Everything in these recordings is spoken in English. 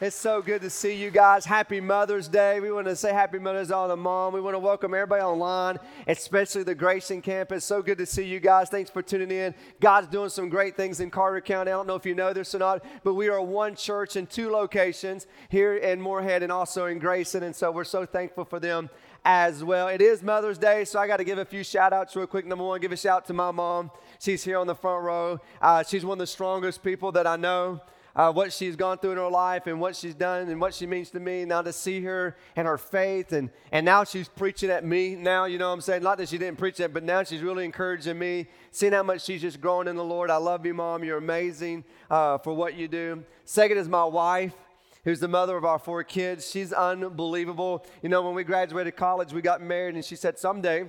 It's so good to see you guys. Happy Mother's Day. We want to say Happy Mother's Day to the mom. We want to welcome everybody online, especially the Grayson campus. So good to see you guys. Thanks for tuning in. God's doing some great things in Carter County. I don't know if you know this or not, but we are one church in two locations here in Morehead and also in Grayson. And so we're so thankful for them as well. It is Mother's Day, so I got to give a few shout outs real quick. Number one, give a shout out to my mom. She's here on the front row. Uh, she's one of the strongest people that I know uh, what she's gone through in her life and what she's done and what she means to me. Now to see her and her faith, and, and now she's preaching at me. Now, you know what I'm saying? Not that she didn't preach that, but now she's really encouraging me, seeing how much she's just growing in the Lord. I love you, Mom. You're amazing uh, for what you do. Second is my wife who's the mother of our four kids. She's unbelievable. You know, when we graduated college, we got married, and she said, Someday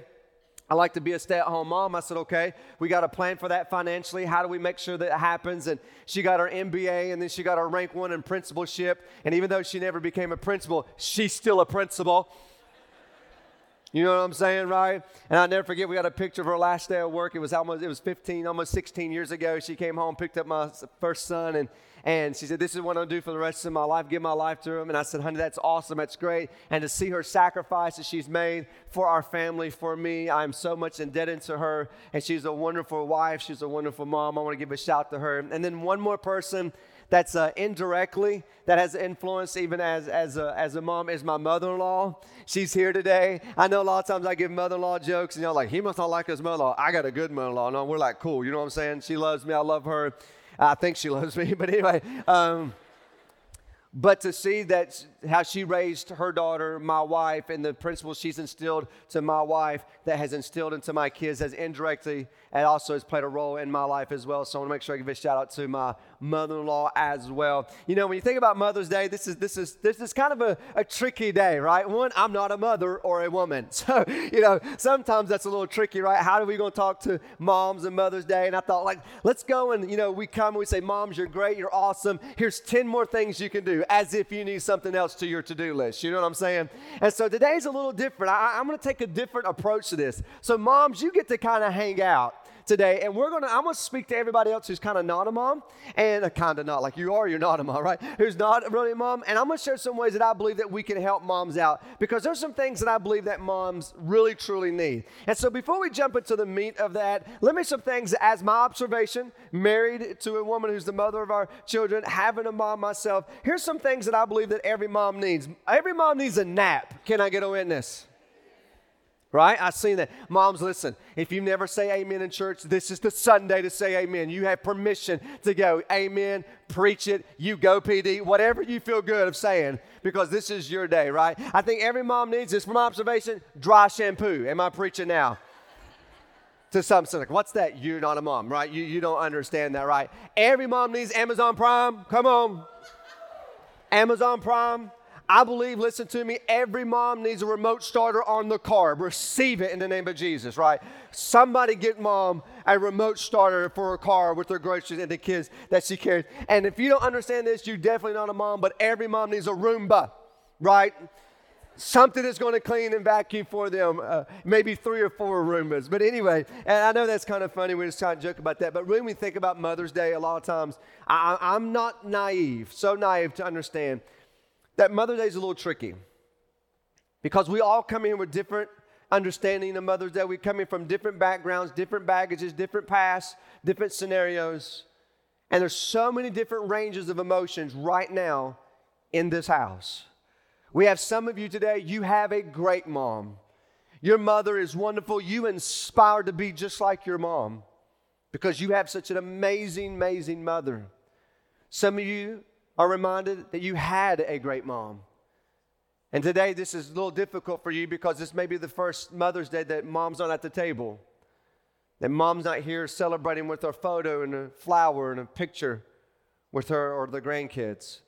I like to be a stay at home mom. I said, okay, we got a plan for that financially. How do we make sure that happens? And she got her MBA and then she got her rank one in principalship. And even though she never became a principal, she's still a principal. You know what I'm saying, right? And I'll never forget, we got a picture of her last day of work. It was almost, it was 15, almost 16 years ago. She came home, picked up my first son, and and she said, This is what I'm gonna do for the rest of my life, give my life to him. And I said, Honey, that's awesome, that's great. And to see her sacrifice that she's made for our family, for me, I'm so much indebted to her. And she's a wonderful wife, she's a wonderful mom. I wanna give a shout to her. And then one more person that's uh, indirectly that has influence even as, as, a, as a mom is my mother-in-law. She's here today. I know a lot of times i give mother-in-law jokes and you're like he must not like his mother-in-law. I got a good mother-in-law. No we're like cool. You know what i'm saying? She loves me. I love her. I think she loves me, but anyway. Um, but to see that how she raised her daughter, my wife, and the principles she's instilled to my wife that has instilled into my kids has indirectly and also has played a role in my life as well. So I want to make sure I give a shout out to my mother-in-law as well. You know, when you think about Mother's Day, this is this is this is kind of a, a tricky day, right? One, I'm not a mother or a woman. So, you know, sometimes that's a little tricky, right? How are we going to talk to moms and Mother's Day? And I thought, like, let's go and, you know, we come and we say, Moms, you're great, you're awesome. Here's 10 more things you can do, as if you need something else to your to-do list. You know what I'm saying? And so today's a little different. I, I'm going to take a different approach to this. So, moms, you get to kind of hang out today, and we're gonna. I'm gonna speak to everybody else who's kind of not a mom, and uh, a kind of not like you are. You're not a mom, right? Who's not really a mom, and I'm gonna share some ways that I believe that we can help moms out because there's some things that I believe that moms really truly need. And so before we jump into the meat of that, let me some things as my observation, married to a woman who's the mother of our children, having a mom myself. Here's some things that I believe that every mom needs. Every mom needs a nap. Can I get a witness? Right? I've seen that. Moms, listen, if you never say amen in church, this is the Sunday to say amen. You have permission to go amen, preach it, you go PD, whatever you feel good of saying, because this is your day, right? I think every mom needs this from observation dry shampoo. Am I preaching now? to some like, what's that? You're not a mom, right? You, you don't understand that, right? Every mom needs Amazon Prime. Come on. Amazon Prime. I believe, listen to me, every mom needs a remote starter on the car. Receive it in the name of Jesus, right? Somebody get mom a remote starter for her car with her groceries and the kids that she carries. And if you don't understand this, you're definitely not a mom, but every mom needs a Roomba, right? Something that's going to clean and vacuum for them, uh, maybe three or four Roombas. But anyway, and I know that's kind of funny. We're just trying to joke about that. But when we think about Mother's Day, a lot of times, I, I'm not naive, so naive to understand that Mother's Day is a little tricky because we all come in with different understanding of Mother's Day. We come in from different backgrounds, different baggages, different pasts, different scenarios. And there's so many different ranges of emotions right now in this house. We have some of you today, you have a great mom. Your mother is wonderful. You inspire to be just like your mom because you have such an amazing, amazing mother. Some of you are reminded that you had a great mom. And today, this is a little difficult for you because this may be the first Mother's Day that mom's not at the table. That mom's not here celebrating with her photo and a flower and a picture with her or the grandkids.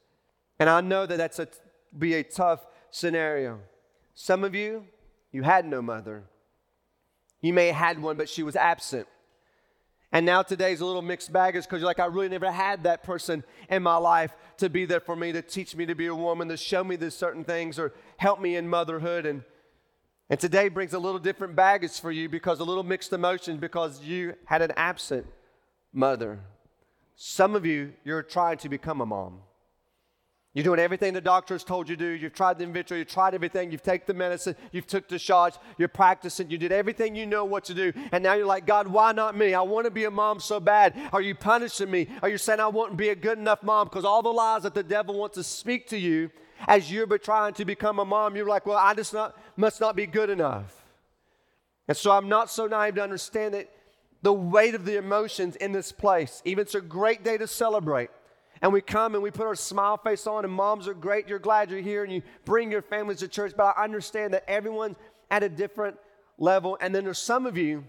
And I know that that's a, be a tough scenario. Some of you, you had no mother. You may have had one, but she was absent. And now today's a little mixed baggage because you're like, I really never had that person in my life to be there for me, to teach me to be a woman, to show me these certain things or help me in motherhood. And, and today brings a little different baggage for you because a little mixed emotions because you had an absent mother. Some of you, you're trying to become a mom. You're doing everything the doctors told you to do. You've tried the Invitro, you've tried everything, you've taken the medicine, you've took the shots, you're practicing, you did everything you know what to do. And now you're like, God, why not me? I want to be a mom so bad. Are you punishing me? Are you saying I won't be a good enough mom? Because all the lies that the devil wants to speak to you as you're trying to become a mom, you're like, well, I just not, must not be good enough. And so I'm not so naive to understand that the weight of the emotions in this place, even it's a great day to celebrate and we come and we put our smile face on, and moms are great. You're glad you're here, and you bring your families to church. But I understand that everyone's at a different level. And then there's some of you,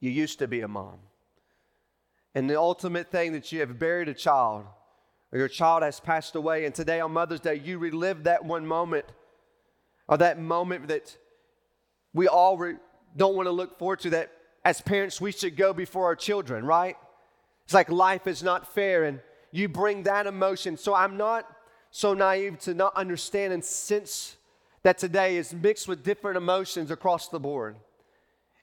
you used to be a mom. And the ultimate thing that you have buried a child, or your child has passed away, and today on Mother's Day, you relive that one moment, or that moment that we all re- don't want to look forward to, that as parents we should go before our children, right? It's like life is not fair, and you bring that emotion. So I'm not so naive to not understand and sense that today is mixed with different emotions across the board.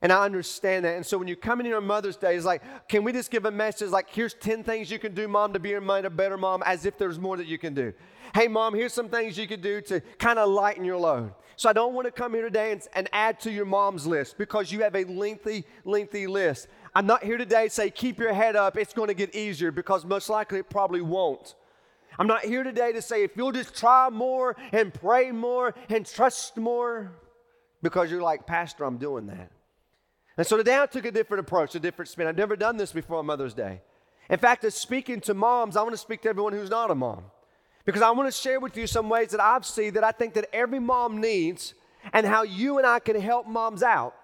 And I understand that. And so when you come in here on Mother's Day, it's like, can we just give a message like, here's 10 things you can do, mom, to be a better mom, as if there's more that you can do. Hey, mom, here's some things you can do to kind of lighten your load. So I don't want to come here today and, and add to your mom's list because you have a lengthy, lengthy list. I'm not here today to say, keep your head up, it's going to get easier, because most likely it probably won't. I'm not here today to say, if you'll just try more and pray more and trust more, because you're like, Pastor, I'm doing that. And so today I took a different approach, a different spin. I've never done this before on Mother's Day. In fact, as speaking to moms, I want to speak to everyone who's not a mom. Because I want to share with you some ways that I've seen that I think that every mom needs and how you and I can help moms out.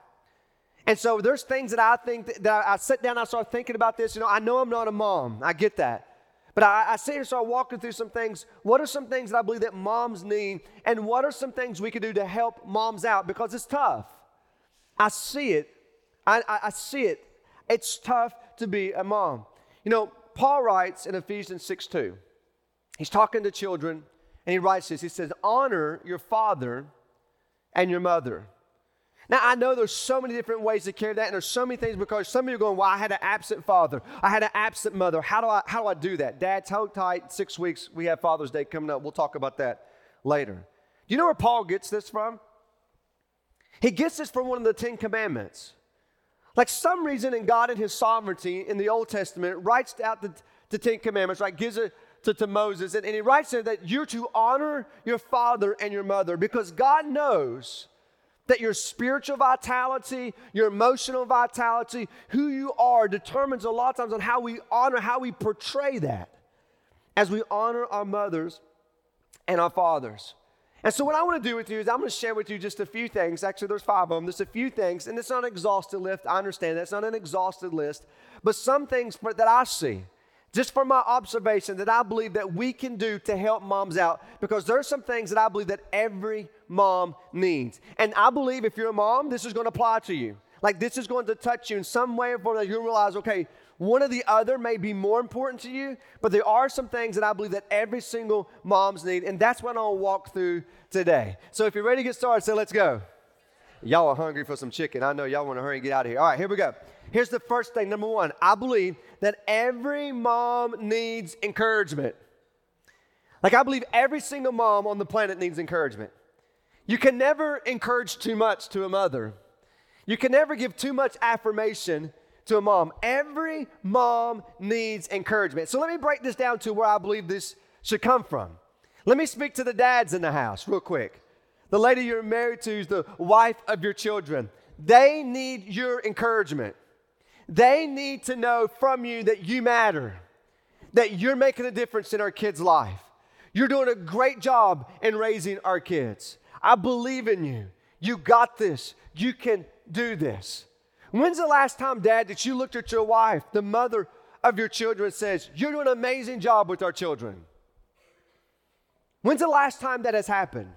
And so there's things that I think that, that I, sit down, I start thinking about this. You know, I know I'm not a mom. I get that. But I, I sit here and start walking through some things. What are some things that I believe that moms need? And what are some things we can do to help moms out? Because it's tough. I see it. I, I, I see it. It's tough to be a mom. You know, Paul writes in Ephesians 6 2. He's talking to children, and he writes this. He says, Honor your father and your mother now, I know there's so many different ways to carry that, and there's so many things because some of you are going, Well, I had an absent father. I had an absent mother. How do I, how do, I do that? Dads, hold tight. Six weeks, we have Father's Day coming up. We'll talk about that later. Do you know where Paul gets this from? He gets this from one of the Ten Commandments. Like some reason in God and His sovereignty in the Old Testament writes out the, the Ten Commandments, right? Gives it to, to Moses. And, and he writes there that you're to honor your father and your mother because God knows that your spiritual vitality, your emotional vitality, who you are determines a lot of times on how we honor, how we portray that as we honor our mothers and our fathers. And so, what I want to do with you is I'm going to share with you just a few things. Actually, there's five of them. There's a few things, and it's not an exhaustive list. I understand that's not an exhaustive list, but some things that I see just from my observation that I believe that we can do to help moms out because there are some things that I believe that every mom needs. And I believe if you're a mom, this is going to apply to you. Like this is going to touch you in some way or form that you'll realize, okay, one or the other may be more important to you, but there are some things that I believe that every single mom's need, and that's what I'll walk through today. So if you're ready to get started, say, let's go. Y'all are hungry for some chicken. I know y'all want to hurry and get out of here. All right, here we go. Here's the first thing. Number one, I believe that every mom needs encouragement. Like, I believe every single mom on the planet needs encouragement. You can never encourage too much to a mother, you can never give too much affirmation to a mom. Every mom needs encouragement. So, let me break this down to where I believe this should come from. Let me speak to the dads in the house real quick. The lady you're married to is the wife of your children. They need your encouragement. They need to know from you that you matter, that you're making a difference in our kids' life. You're doing a great job in raising our kids. I believe in you. You got this. You can do this. When's the last time, Dad, that you looked at your wife, the mother of your children, and says, You're doing an amazing job with our children? When's the last time that has happened?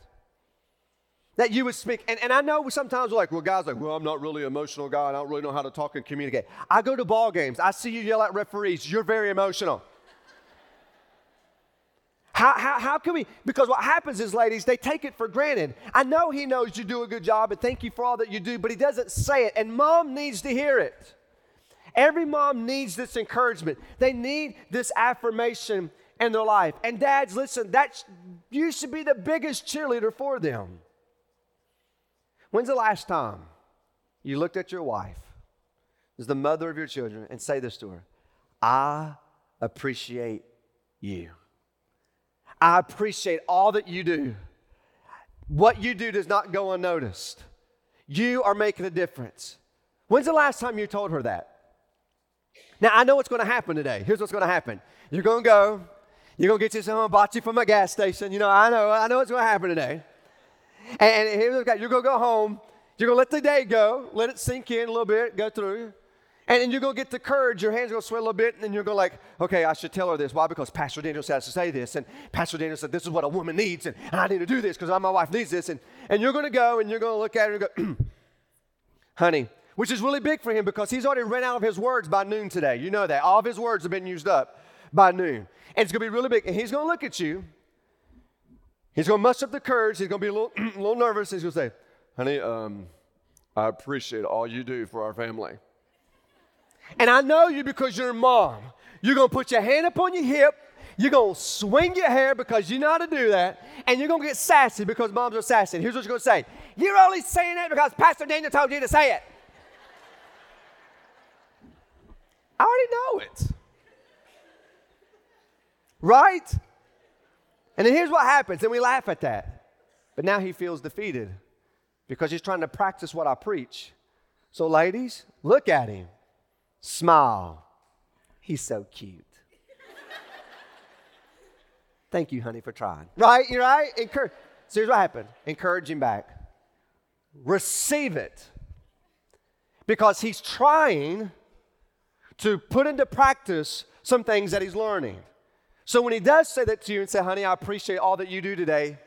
That you would speak. And, and I know sometimes we're like, well, guys, like, well, I'm not really an emotional guy. I don't really know how to talk and communicate. I go to ball games. I see you yell at referees. You're very emotional. How, how, how can we? Because what happens is, ladies, they take it for granted. I know he knows you do a good job and thank you for all that you do, but he doesn't say it. And mom needs to hear it. Every mom needs this encouragement, they need this affirmation in their life. And dads, listen, that's you should be the biggest cheerleader for them. When's the last time you looked at your wife, as the mother of your children, and say this to her? I appreciate you. I appreciate all that you do. What you do does not go unnoticed. You are making a difference. When's the last time you told her that? Now, I know what's going to happen today. Here's what's going to happen. You're going to go, you're going to get you some hibachi from a gas station. You know, I know, I know what's going to happen today. And, and here's what you're going to go home. You're going to let the day go, let it sink in a little bit, go through. And then you're going to get the courage. Your hands are going to sweat a little bit. And then you're going to like, okay, I should tell her this. Why? Because Pastor Daniel says to say this. And Pastor Daniel said, this is what a woman needs. And, and I need to do this because my wife needs this. And, and you're going to go and you're going to look at her and go, honey, which is really big for him because he's already run out of his words by noon today. You know that. All of his words have been used up by noon. And it's going to be really big. And he's going to look at you. He's going to muster up the courage. He's going to be a little, a little nervous. He's going to say, honey, um, I appreciate all you do for our family. And I know you because you're a mom. You're going to put your hand up on your hip. You're going to swing your hair because you know how to do that. And you're going to get sassy because moms are sassy. here's what you're going to say You're only saying it because Pastor Daniel told you to say it. I already know it. Right? And then here's what happens, and we laugh at that. But now he feels defeated because he's trying to practice what I preach. So, ladies, look at him. Smile. He's so cute. Thank you, honey, for trying. Right? You're right? Encourage. So here's what happened encourage him back. Receive it. Because he's trying to put into practice some things that he's learning. So when he does say that to you and say, honey, I appreciate all that you do today,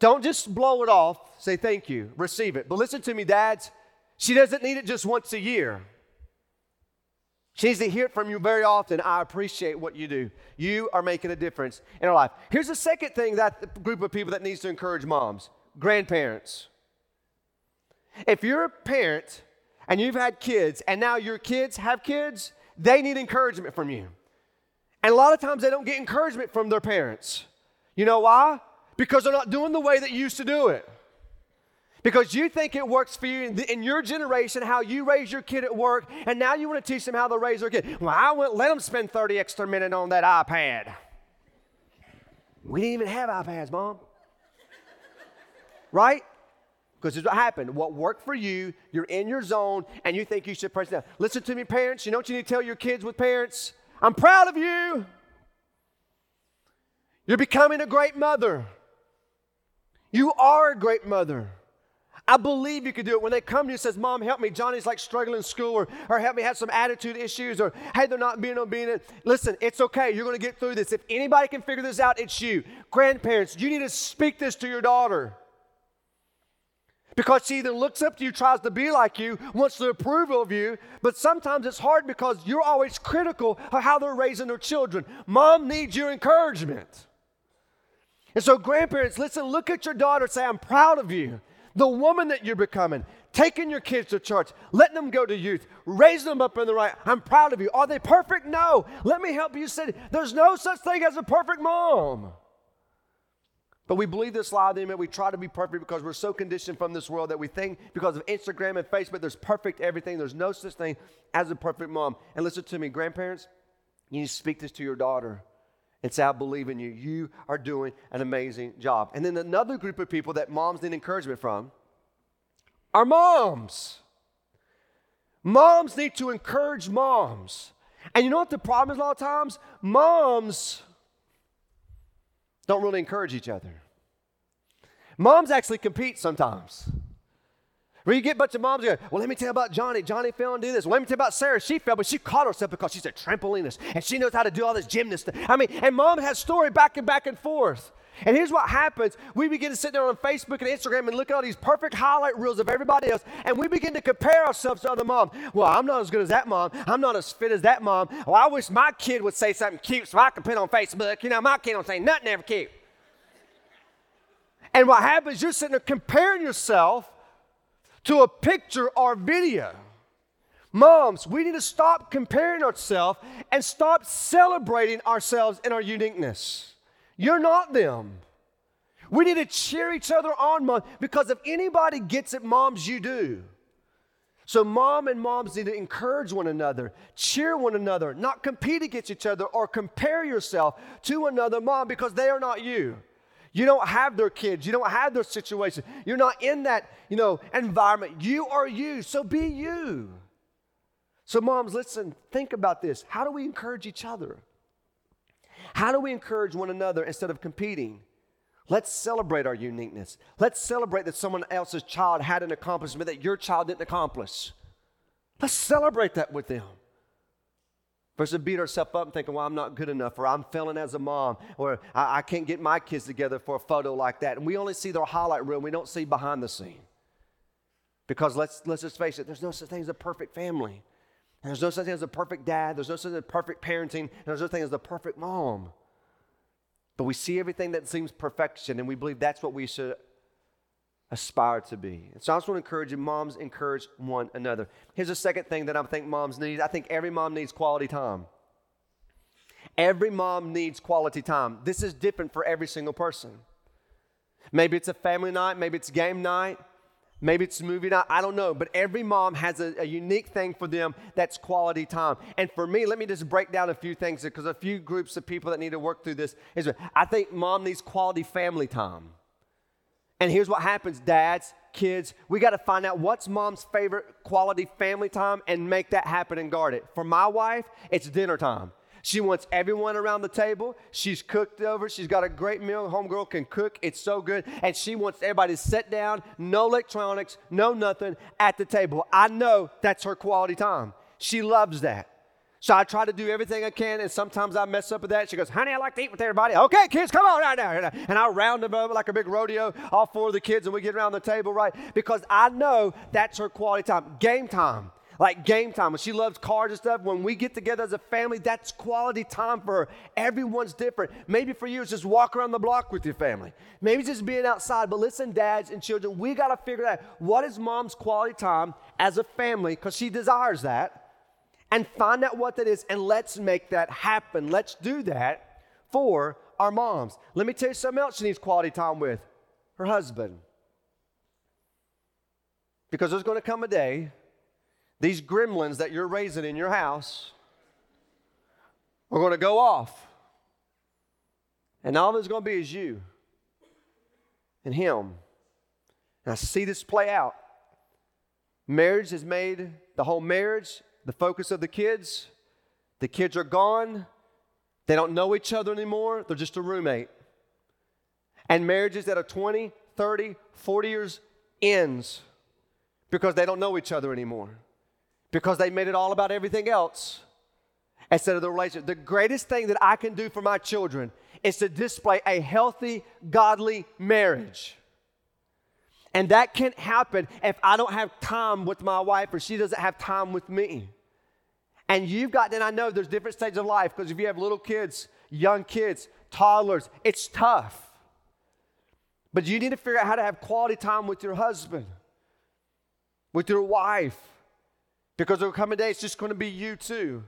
don't just blow it off. Say thank you. Receive it. But listen to me, dads. She doesn't need it just once a year. She needs to hear it from you very often. I appreciate what you do. You are making a difference in her life. Here's the second thing that group of people that needs to encourage moms grandparents. If you're a parent and you've had kids and now your kids have kids, they need encouragement from you. And a lot of times they don't get encouragement from their parents. You know why? Because they're not doing the way that you used to do it. Because you think it works for you in, your generation, how you raise your kid at work, and now you want to teach them how to raise their kid. Well, I wouldn't let them spend 30 extra minutes on that iPad. We didn't even have iPads, Mom. right? Because is what happened. What worked for you, you're in your zone, and you think you should press down. Listen to me, parents. You know what you need to tell your kids with parents? I'm proud of you. You're becoming a great mother. You are a great mother. I believe you could do it. When they come to you says, Mom, help me. Johnny's like struggling in school or, or help me have some attitude issues or hey, they're not being obedient. Listen, it's okay. You're going to get through this. If anybody can figure this out, it's you. Grandparents, you need to speak this to your daughter. Because she either looks up to you, tries to be like you, wants the approval of you, but sometimes it's hard because you're always critical of how they're raising their children. Mom needs your encouragement. And so, grandparents, listen, look at your daughter say, I'm proud of you the woman that you're becoming, taking your kids to church, letting them go to youth, raising them up in the right. I'm proud of you. Are they perfect? No. Let me help you say there's no such thing as a perfect mom. But we believe this lie that we try to be perfect because we're so conditioned from this world that we think because of Instagram and Facebook, there's perfect everything. There's no such thing as a perfect mom. And listen to me, grandparents, you need to speak this to your daughter and say, I believe in you. You are doing an amazing job. And then another group of people that moms need encouragement from are moms. Moms need to encourage moms. And you know what the problem is a lot of times? Moms don't really encourage each other. Moms actually compete sometimes. Where you get a bunch of moms go, well, let me tell you about Johnny. Johnny fell and do this. Well, let me tell you about Sarah. She fell, but she caught herself because she's a trampolinist and she knows how to do all this gymnast. I mean, and mom has story back and back and forth. And here's what happens. We begin to sit there on Facebook and Instagram and look at all these perfect highlight reels of everybody else, and we begin to compare ourselves to other moms. Well, I'm not as good as that mom. I'm not as fit as that mom. Well, I wish my kid would say something cute so I could put on Facebook. You know, my kid don't say nothing ever cute. And what happens, you're sitting there comparing yourself to a picture or video. Moms, we need to stop comparing ourselves and stop celebrating ourselves in our uniqueness. You're not them. We need to cheer each other on, mom, because if anybody gets it, moms, you do. So, mom and moms need to encourage one another, cheer one another, not compete against each other or compare yourself to another mom because they are not you. You don't have their kids. You don't have their situation. You're not in that, you know, environment. You are you. So be you. So moms, listen, think about this. How do we encourage each other? How do we encourage one another instead of competing? Let's celebrate our uniqueness. Let's celebrate that someone else's child had an accomplishment that your child didn't accomplish. Let's celebrate that with them. Versus beat ourselves up and thinking, well, I'm not good enough, or I'm failing as a mom, or I, I can't get my kids together for a photo like that. And we only see their highlight reel, we don't see behind the scene. Because let's, let's just face it, there's no such thing as a perfect family. And there's no such thing as a perfect dad. There's no such thing as perfect parenting. There's no such thing as a perfect mom. But we see everything that seems perfection, and we believe that's what we should aspire to be. And so I just want to encourage you, moms encourage one another. Here's a second thing that I think moms need. I think every mom needs quality time. Every mom needs quality time. This is different for every single person. Maybe it's a family night, maybe it's game night, maybe it's movie night, I don't know. But every mom has a, a unique thing for them that's quality time. And for me, let me just break down a few things because a few groups of people that need to work through this is I think mom needs quality family time. And here's what happens, dads, kids, we got to find out what's mom's favorite quality family time and make that happen and guard it. For my wife, it's dinner time. She wants everyone around the table. She's cooked over. She's got a great meal. Homegirl can cook. It's so good. And she wants everybody to sit down, no electronics, no nothing at the table. I know that's her quality time. She loves that. So I try to do everything I can, and sometimes I mess up with that. She goes, Honey, I like to eat with everybody. Okay, kids, come on right now. And I round them up like a big rodeo, all four of the kids, and we get around the table, right? Because I know that's her quality time. Game time. Like game time. When she loves cars and stuff, when we get together as a family, that's quality time for her. Everyone's different. Maybe for you, it's just walk around the block with your family. Maybe just being outside. But listen, dads and children, we got to figure out what is mom's quality time as a family because she desires that and find out what that is and let's make that happen. Let's do that for our moms. Let me tell you something else she needs quality time with her husband. Because there's going to come a day, these gremlins that you're raising in your house are going to go off. And all there's going to be is you and him. And I see this play out. Marriage has made the whole marriage the focus of the kids. The kids are gone. They don't know each other anymore. They're just a roommate. And marriages that are 20, 30, 40 years ends because they don't know each other anymore. Because they made it all about everything else instead of the relationship. The greatest thing that I can do for my children is to display a healthy, godly marriage. And that can't happen if I don't have time with my wife or she doesn't have time with me. And you've got, and I know there's different stages of life because if you have little kids, young kids, toddlers, it's tough. But you need to figure out how to have quality time with your husband, with your wife, because there will come a day it's just going to be you too.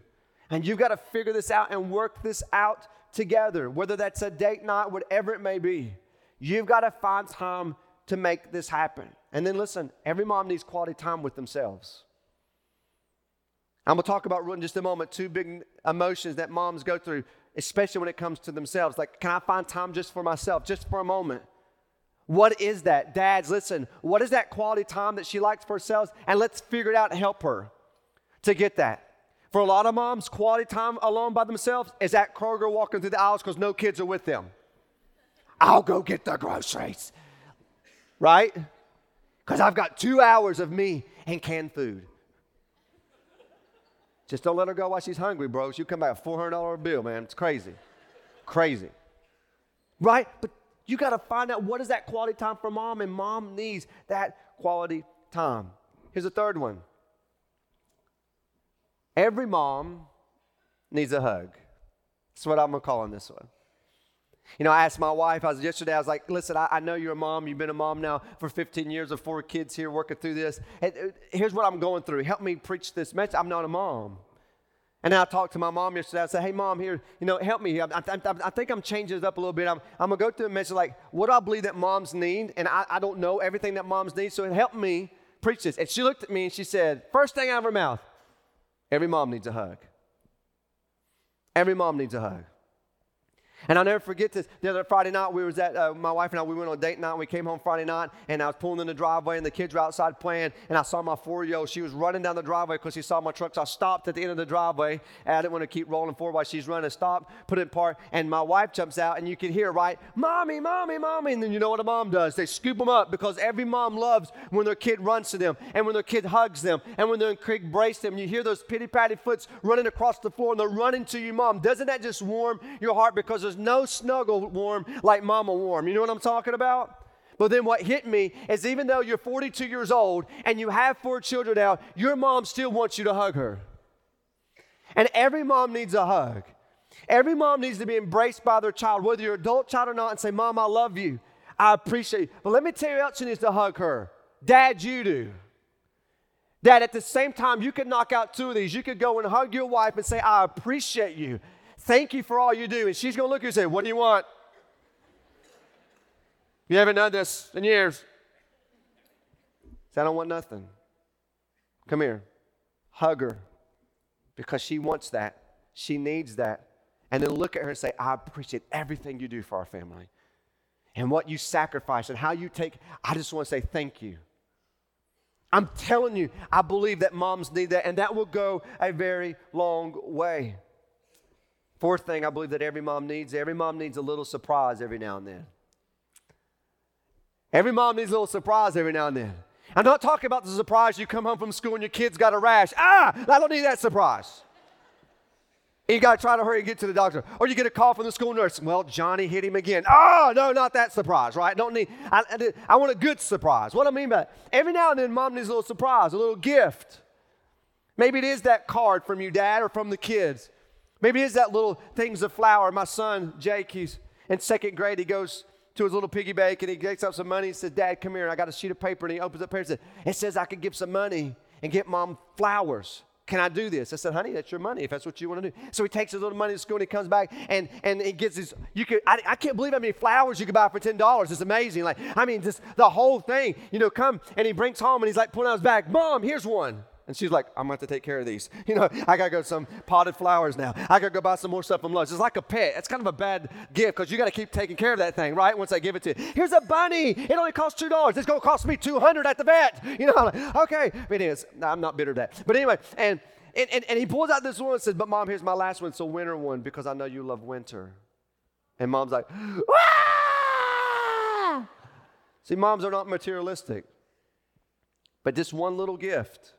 And you've got to figure this out and work this out together, whether that's a date night, whatever it may be. You've got to find time to make this happen. And then listen, every mom needs quality time with themselves. I'm going to talk about in just a moment two big emotions that moms go through, especially when it comes to themselves. Like, can I find time just for myself, just for a moment? What is that? Dads, listen, what is that quality time that she likes for herself? And let's figure it out and help her to get that. For a lot of moms, quality time alone by themselves is at Kroger walking through the aisles because no kids are with them. I'll go get the groceries right? Because I've got two hours of me and canned food. Just don't let her go while she's hungry, bro. She'll come back a $400 bill, man. It's crazy. crazy. Right? But you got to find out what is that quality time for mom, and mom needs that quality time. Here's a third one. Every mom needs a hug. That's what I'm to call on this one. You know, I asked my wife, I was yesterday, I was like, listen, I, I, know you're a mom. You've been a mom now for 15 years of four kids here working through this. Uh, here's what I'm going through. Help me preach this message. I'm not a mom. And I talked to my mom yesterday. I said, hey, mom, here, you know, help me. I, I, I think I'm changing it up a little bit. I'm, I'm going to go through a message like, what do I believe that moms need? And I, I don't know everything that moms need, so it helped me preach this. And she looked at me and she said, first thing out of her mouth, every mom needs a hug. Every mom needs a hug. And I'll never forget this. The other Friday night, we was at uh, my wife and I. We went on a date night. And we came home Friday night, and I was pulling in the driveway, and the kids were outside playing. And I saw my four-year-old. She was running down the driveway because she saw my truck. So I stopped at the end of the driveway. And I didn't want to keep rolling forward while she's running. Stop, put it in park, and my wife jumps out, and you can hear right, "Mommy, mommy, mommy!" And then you know what a mom does? They scoop them up because every mom loves when their kid runs to them, and when their kid hugs them, and when their kid embraces them. You hear those pitty-patty foots running across the floor, and they're running to you, mom. Doesn't that just warm your heart? Because there's no snuggle warm like mama warm. You know what I'm talking about? But then what hit me is even though you're 42 years old and you have four children now, your mom still wants you to hug her. And every mom needs a hug. Every mom needs to be embraced by their child, whether you're an adult child or not, and say, Mom, I love you. I appreciate you. But let me tell you else needs to hug her. Dad, you do. Dad, at the same time, you could knock out two of these. You could go and hug your wife and say, I appreciate you. Thank you for all you do. And she's going to look at you and say, What do you want? You haven't done this in years. Say, I don't want nothing. Come here. Hug her because she wants that. She needs that. And then look at her and say, I appreciate everything you do for our family and what you sacrifice and how you take. I just want to say thank you. I'm telling you, I believe that moms need that, and that will go a very long way. Fourth thing I believe that every mom needs every mom needs a little surprise every now and then. Every mom needs a little surprise every now and then. I'm not talking about the surprise you come home from school and your kid's got a rash. Ah, I don't need that surprise. You got to try to hurry and get to the doctor. Or you get a call from the school nurse. Well, Johnny hit him again. Oh, no, not that surprise, right? Don't need, I, I, I want a good surprise. What I mean by that? Every now and then, mom needs a little surprise, a little gift. Maybe it is that card from you, dad, or from the kids. Maybe it is that little things of flour. My son, Jake, he's in second grade. He goes to his little piggy bank and he gets out some money. He says, Dad, come here. I got a sheet of paper. And he opens up paper and says, It says I could give some money and get mom flowers. Can I do this? I said, honey, that's your money if that's what you want to do. So he takes his little money to school and he comes back and, and he gets his, you could, I, I can't believe how many flowers you could buy for $10. It's amazing. Like, I mean, just the whole thing, you know, come and he brings home and he's like pulling out his bag, Mom, here's one. And she's like, I'm going to have to take care of these. You know, I got to go some potted flowers now. I got to go buy some more stuff from Lowe's. It's like a pet. It's kind of a bad gift because you got to keep taking care of that thing, right? Once I give it to you. Here's a bunny. It only costs $2. It's going to cost me 200 at the vet. You know, like, okay. But anyways, I'm not bitter at that. But anyway, and, and, and, and he pulls out this one and says, but mom, here's my last one. It's a winter one because I know you love winter. And mom's like! See, moms are not materialistic. But just one little gift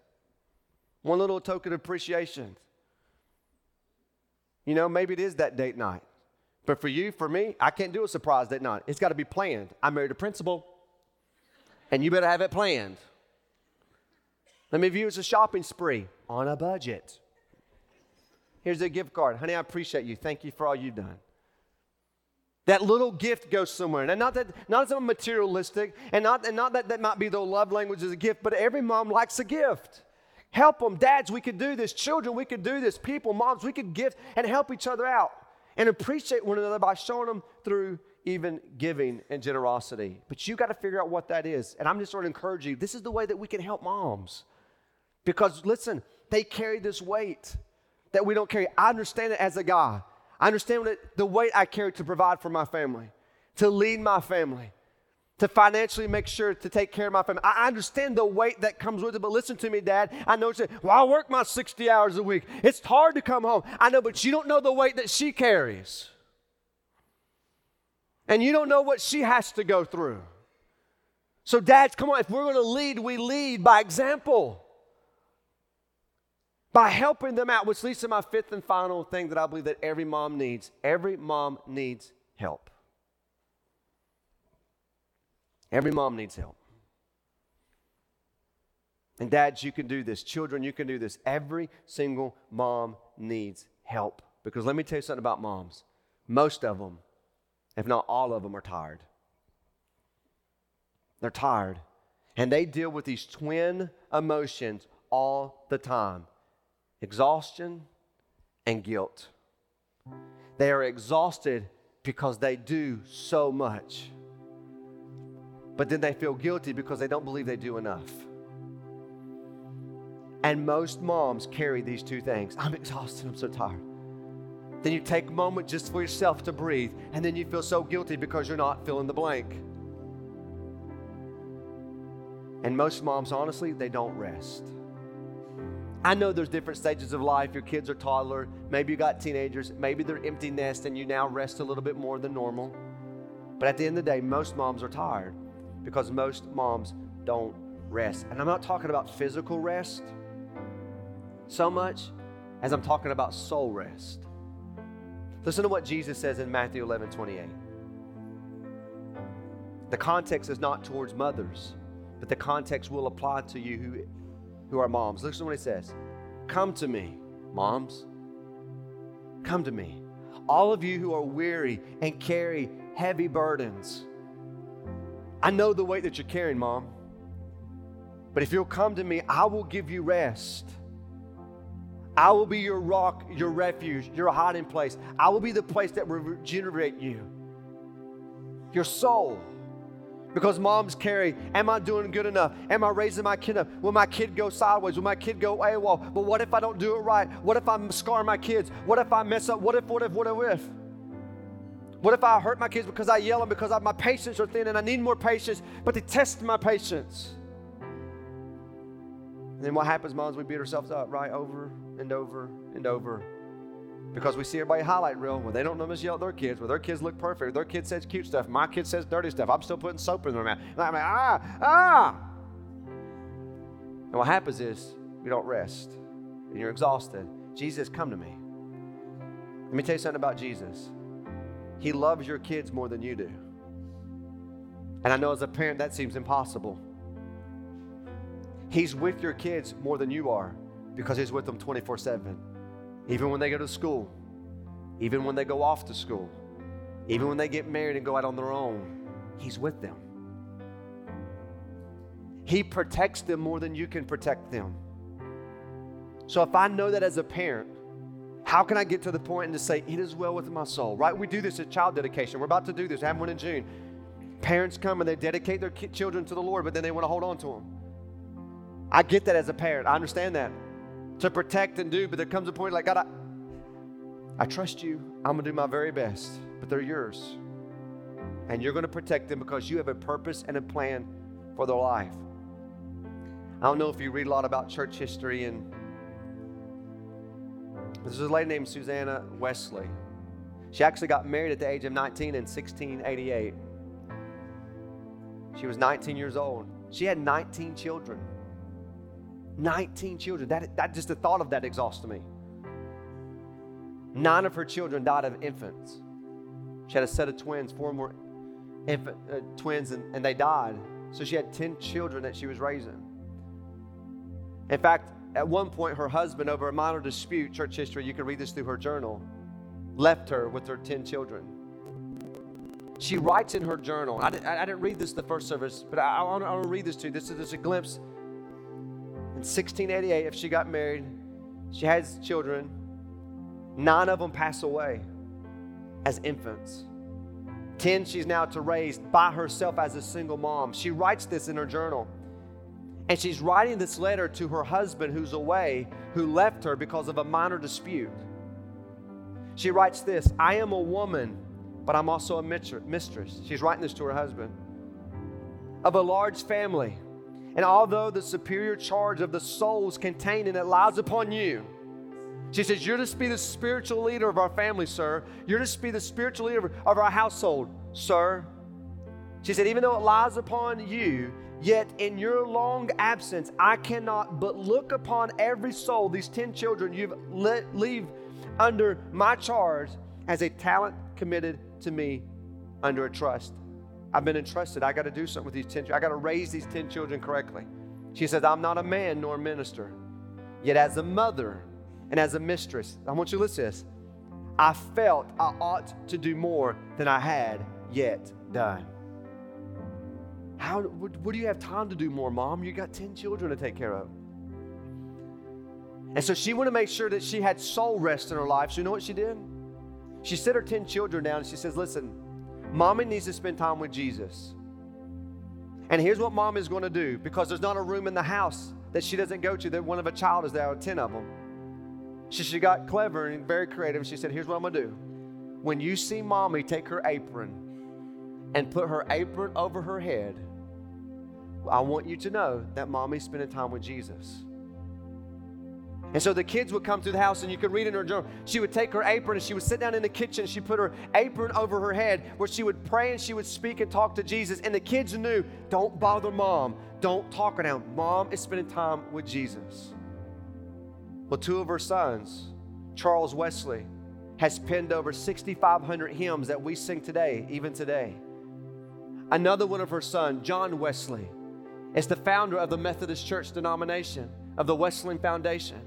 one little token of appreciation. You know, maybe it is that date night. But for you, for me, I can't do a surprise date night. It's got to be planned. I married a principal, and you better have it planned. Let me view it as a shopping spree on a budget. Here's a gift card. Honey, I appreciate you. Thank you for all you've done. That little gift goes somewhere. And not that not something materialistic, and not, and not that that might be the love language as a gift, but every mom likes a gift. Help them. Dads, we could do this. Children, we could do this. People, moms, we could give and help each other out and appreciate one another by showing them through even giving and generosity. But you got to figure out what that is. And I'm just sort of encourage you this is the way that we can help moms. Because listen, they carry this weight that we don't carry. I understand it as a guy. I understand the weight I carry to provide for my family, to lead my family, to financially make sure to take care of my family. I understand the weight that comes with it, but listen to me, Dad. I know, say, well, I work my 60 hours a week. It's hard to come home. I know, but you don't know the weight that she carries. And you don't know what she has to go through. So, dads, come on, if we're going to lead, we lead by example. By helping them out, which leads to my fifth and final thing that I believe that every mom needs. Every mom needs help. Every mom needs help. And dads, you can do this. Children, you can do this. Every single mom needs help. Because let me tell you something about moms. Most of them if not all of them, are tired. They're tired. And they deal with these twin emotions all the time exhaustion and guilt. They are exhausted because they do so much. But then they feel guilty because they don't believe they do enough. And most moms carry these two things I'm exhausted, I'm so tired. Then you take a moment just for yourself to breathe, and then you feel so guilty because you're not filling the blank. And most moms, honestly, they don't rest. I know there's different stages of life. Your kids are toddler, maybe you got teenagers, maybe they're empty nest and you now rest a little bit more than normal. But at the end of the day, most moms are tired because most moms don't rest. And I'm not talking about physical rest so much as I'm talking about soul rest. Listen to what Jesus says in Matthew 11 28. The context is not towards mothers, but the context will apply to you who, who are moms. Listen to what he says Come to me, moms. Come to me. All of you who are weary and carry heavy burdens. I know the weight that you're carrying, mom. But if you'll come to me, I will give you rest. I will be your rock, your refuge, your hiding place. I will be the place that will regenerate you, your soul. Because moms carry, am I doing good enough? Am I raising my kid up? Will my kid go sideways? Will my kid go AWOL? But what if I don't do it right? What if I scar my kids? What if I mess up? What if, what if, what if? What if I hurt my kids because I yell them because I, my patience are thin and I need more patience, but they test my patience? And then what happens, moms? We beat ourselves up, right? Over and over and over. Because we see everybody highlight reel. Well, they don't know yell at their kids. Well, their kids look perfect. Their kid says cute stuff. My kid says dirty stuff. I'm still putting soap in their mouth. And I'm like, ah, ah. And what happens is we don't rest. And you're exhausted. Jesus, come to me. Let me tell you something about Jesus. He loves your kids more than you do. And I know as a parent that seems impossible. He's with your kids more than you are because He's with them 24 7. Even when they go to school, even when they go off to school, even when they get married and go out on their own, He's with them. He protects them more than you can protect them. So if I know that as a parent, how can I get to the point and to say, It is well with my soul? Right? We do this at child dedication. We're about to do this. Have one in June. Parents come and they dedicate their children to the Lord, but then they want to hold on to them. I get that as a parent. I understand that to protect and do, but there comes a point like, God, I, I trust you. I'm going to do my very best, but they're yours. And you're going to protect them because you have a purpose and a plan for their life. I don't know if you read a lot about church history, and there's a lady named Susanna Wesley. She actually got married at the age of 19 in 1688. She was 19 years old. She had 19 children. 19 children. That, that just the thought of that exhausts me. Nine of her children died of infants. She had a set of twins, four more infant uh, twins, and, and they died. So she had 10 children that she was raising. In fact, at one point, her husband, over a minor dispute, church history, you can read this through her journal, left her with her 10 children. She writes in her journal, I didn't, I didn't read this the first service, but I, I want to read this to you. This is just a glimpse In 1688, if she got married, she has children. Nine of them pass away as infants. 10 she's now to raise by herself as a single mom. She writes this in her journal. And she's writing this letter to her husband who's away, who left her because of a minor dispute. She writes this I am a woman, but I'm also a mistress. She's writing this to her husband. Of a large family and although the superior charge of the souls contained in it lies upon you, she says, You're to be the spiritual leader of our family, sir. You're to be the spiritual leader of our household, sir. She said, Even though it lies upon you, yet in your long absence, I cannot but look upon every soul, these 10 children you've let leave under my charge, as a talent committed to me under a trust. I've been entrusted. I got to do something with these 10 I got to raise these 10 children correctly. She says, I'm not a man nor a minister. Yet as a mother and as a mistress, I want you to listen to this. I felt I ought to do more than I had yet done. How, what, what do you have time to do more, mom? You got 10 children to take care of. And so she wanted to make sure that she had soul rest in her life. So you know what she did? She set her 10 children down and she says, Listen, mommy needs to spend time with Jesus. And here's what mom is going to do because there's not a room in the house that she doesn't go to that one of a child is there, or 10 of them. She, she got clever and very creative. She said, Here's what I'm going to do. When you see mommy take her apron and put her apron over her head, I want you to know that mommy's spending time with Jesus. And so the kids would come through the house, and you could read in her journal. She would take her apron and she would sit down in the kitchen. She put her apron over her head where she would pray and she would speak and talk to Jesus. And the kids knew don't bother mom, don't talk down. Mom is spending time with Jesus. Well, two of her sons, Charles Wesley, has penned over 6,500 hymns that we sing today, even today. Another one of her sons, John Wesley, is the founder of the Methodist Church denomination, of the Wesleyan Foundation.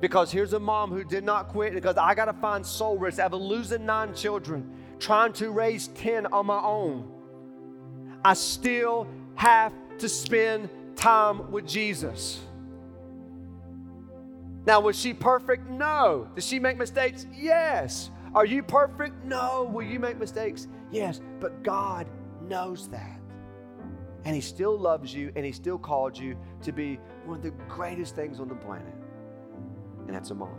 Because here's a mom who did not quit because I got to find soul rest. I've losing nine children, trying to raise 10 on my own. I still have to spend time with Jesus. Now, was she perfect? No. Did she make mistakes? Yes. Are you perfect? No. Will you make mistakes? Yes. But God knows that. And He still loves you and He still called you to be one of the greatest things on the planet. And that's a mom.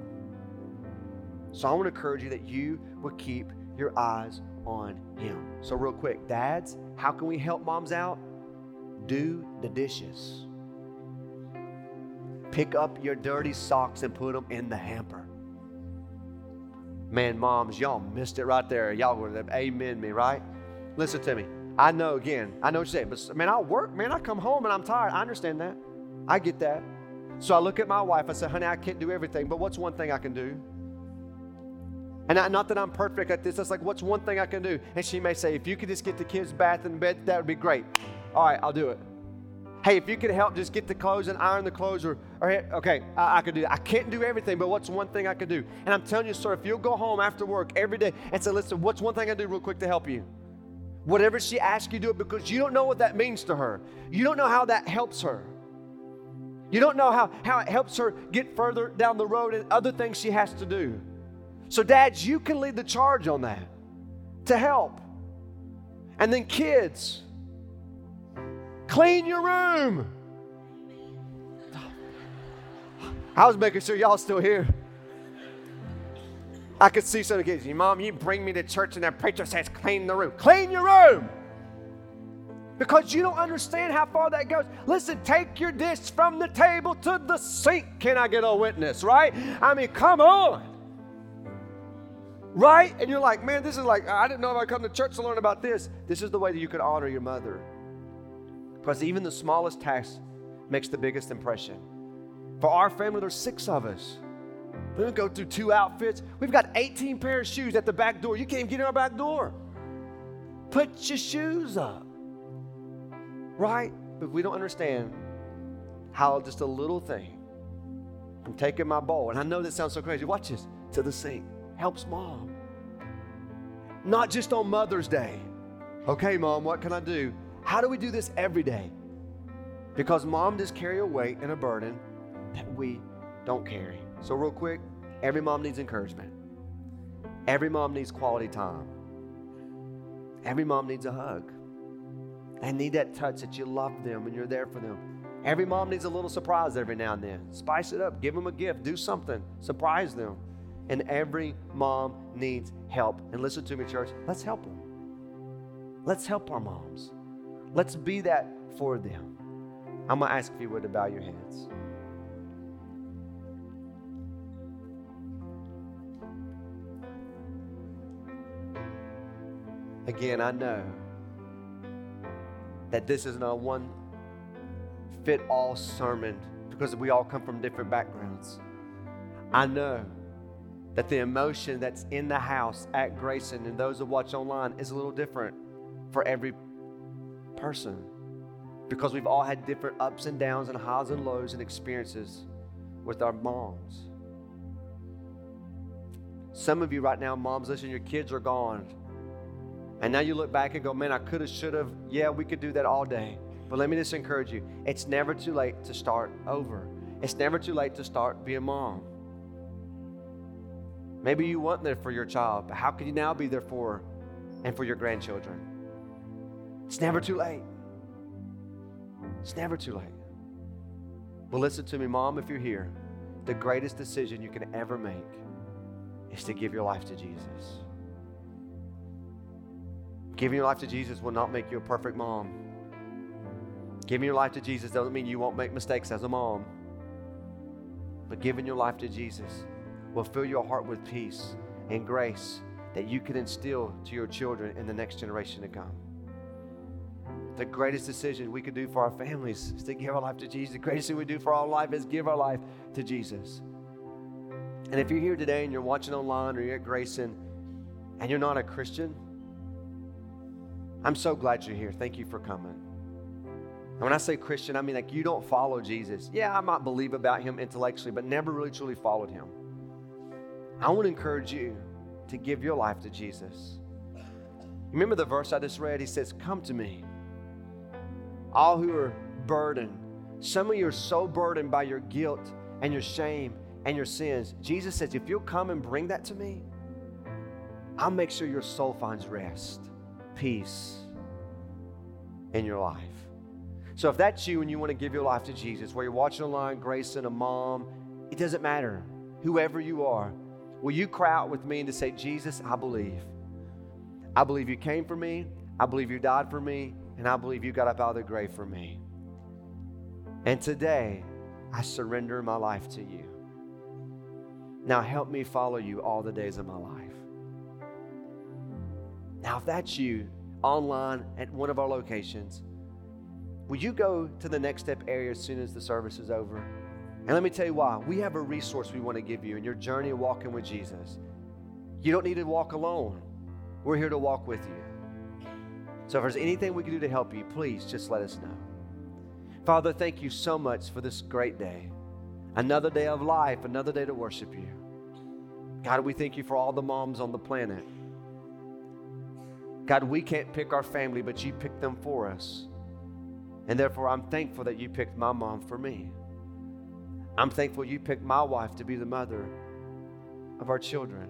So I want to encourage you that you will keep your eyes on Him. So, real quick, dads, how can we help moms out? Do the dishes. Pick up your dirty socks and put them in the hamper. Man, moms, y'all missed it right there. Y'all were amen me, right? Listen to me. I know again, I know what you're saying, but man, I work, man, I come home and I'm tired. I understand that. I get that. So I look at my wife, I say, honey, I can't do everything, but what's one thing I can do? And I, not that I'm perfect at this, it's like, what's one thing I can do? And she may say, if you could just get the kids bath in bed, that would be great. All right, I'll do it. Hey, if you could help just get the clothes and iron the clothes, or, or okay, I, I could do that. I can't do everything, but what's one thing I can do? And I'm telling you, sir, if you'll go home after work every day and say, listen, what's one thing I do real quick to help you? Whatever she asks you, to do it because you don't know what that means to her. You don't know how that helps her. You don't know how, how it helps her get further down the road and other things she has to do. So, dads, you can lead the charge on that to help. And then, kids, clean your room. I was making sure y'all still here. I could see some kids. Mom, you bring me to church and that preacher says, clean the room. Clean your room because you don't understand how far that goes. Listen, take your dish from the table to the sink. Can I get a witness, right? I mean, come on. Right? And you're like, man, this is like, I didn't know if I come to church to learn about this. This is the way that you could honor your mother. Because even the smallest task makes the biggest impression. For our family, there's six of us. We don't go through two outfits. We've got 18 pair of shoes at the back door. You can't even get in our back door. Put your shoes up right? But we don't understand how just a little thing, I'm taking my bowl, and I know that sounds so crazy. Watch this to the sink helps mom. Not just on Mother's Day. Okay, mom, what can I do? How do we do this every day? Because mom does carry a weight and a burden that we don't carry. So, real quick, every mom needs encouragement. Every mom needs quality time. Every mom needs a hug. They need that touch that you love them and you're there for them. Every mom needs a little surprise every now and then. Spice it up, give them a gift, do something, surprise them. And every mom needs help. And listen to me, church, let's help them. Let's help our moms. Let's be that for them. I'm going to ask if you would to bow your heads. Again, I know that this is not a one fit all sermon because we all come from different backgrounds. I know that the emotion that's in the house at Grayson and those that watch online is a little different for every person because we've all had different ups and downs and highs and lows and experiences with our moms. Some of you right now, moms, listen, your kids are gone. And now you look back and go, man, I could have, should have. Yeah, we could do that all day. But let me just encourage you it's never too late to start over. It's never too late to start being a mom. Maybe you weren't there for your child, but how can you now be there for and for your grandchildren? It's never too late. It's never too late. Well, listen to me, mom, if you're here, the greatest decision you can ever make is to give your life to Jesus. Giving your life to Jesus will not make you a perfect mom. Giving your life to Jesus doesn't mean you won't make mistakes as a mom. But giving your life to Jesus will fill your heart with peace and grace that you can instill to your children in the next generation to come. The greatest decision we can do for our families is to give our life to Jesus. The greatest thing we do for our life is give our life to Jesus. And if you're here today and you're watching online or you're at Grayson and you're not a Christian, I'm so glad you're here. Thank you for coming. And when I say Christian, I mean like you don't follow Jesus. Yeah, I might believe about him intellectually, but never really truly followed him. I want to encourage you to give your life to Jesus. Remember the verse I just read? He says, Come to me, all who are burdened. Some of you are so burdened by your guilt and your shame and your sins. Jesus says, If you'll come and bring that to me, I'll make sure your soul finds rest, peace in your life. So if that's you and you want to give your life to Jesus, where you're watching online, Grayson, a mom, it doesn't matter. Whoever you are, will you cry out with me and to say, Jesus, I believe. I believe you came for me. I believe you died for me. And I believe you got up out of the grave for me. And today, I surrender my life to you. Now help me follow you all the days of my life. Now, if that's you online at one of our locations, will you go to the next step area as soon as the service is over? And let me tell you why. We have a resource we want to give you in your journey of walking with Jesus. You don't need to walk alone. We're here to walk with you. So if there's anything we can do to help you, please just let us know. Father, thank you so much for this great day. Another day of life, another day to worship you. God, we thank you for all the moms on the planet. God, we can't pick our family, but you picked them for us. And therefore, I'm thankful that you picked my mom for me. I'm thankful you picked my wife to be the mother of our children.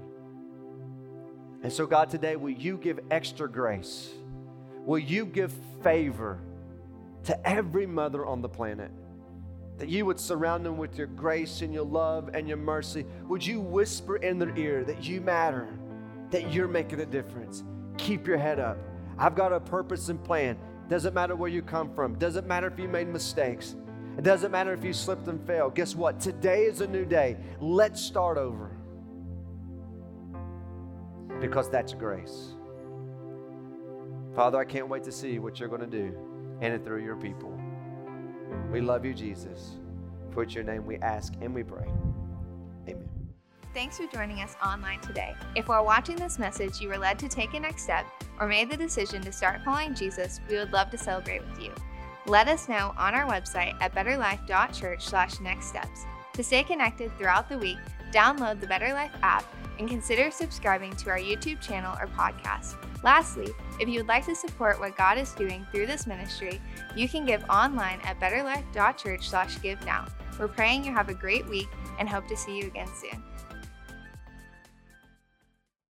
And so, God, today, will you give extra grace? Will you give favor to every mother on the planet? That you would surround them with your grace and your love and your mercy. Would you whisper in their ear that you matter, that you're making a difference? Keep your head up. I've got a purpose and plan. Doesn't matter where you come from, doesn't matter if you made mistakes. It doesn't matter if you slipped and failed. Guess what? Today is a new day. Let's start over. Because that's grace. Father, I can't wait to see what you're going to do in and through your people. We love you, Jesus. For your name we ask and we pray. Amen. Thanks for joining us online today. If while watching this message you were led to take a next step or made the decision to start following Jesus, we would love to celebrate with you. Let us know on our website at betterlife.church/next steps. To stay connected throughout the week, download the Better Life app and consider subscribing to our YouTube channel or podcast. Lastly, if you would like to support what God is doing through this ministry, you can give online at betterlife.church/give now. We're praying you have a great week and hope to see you again soon.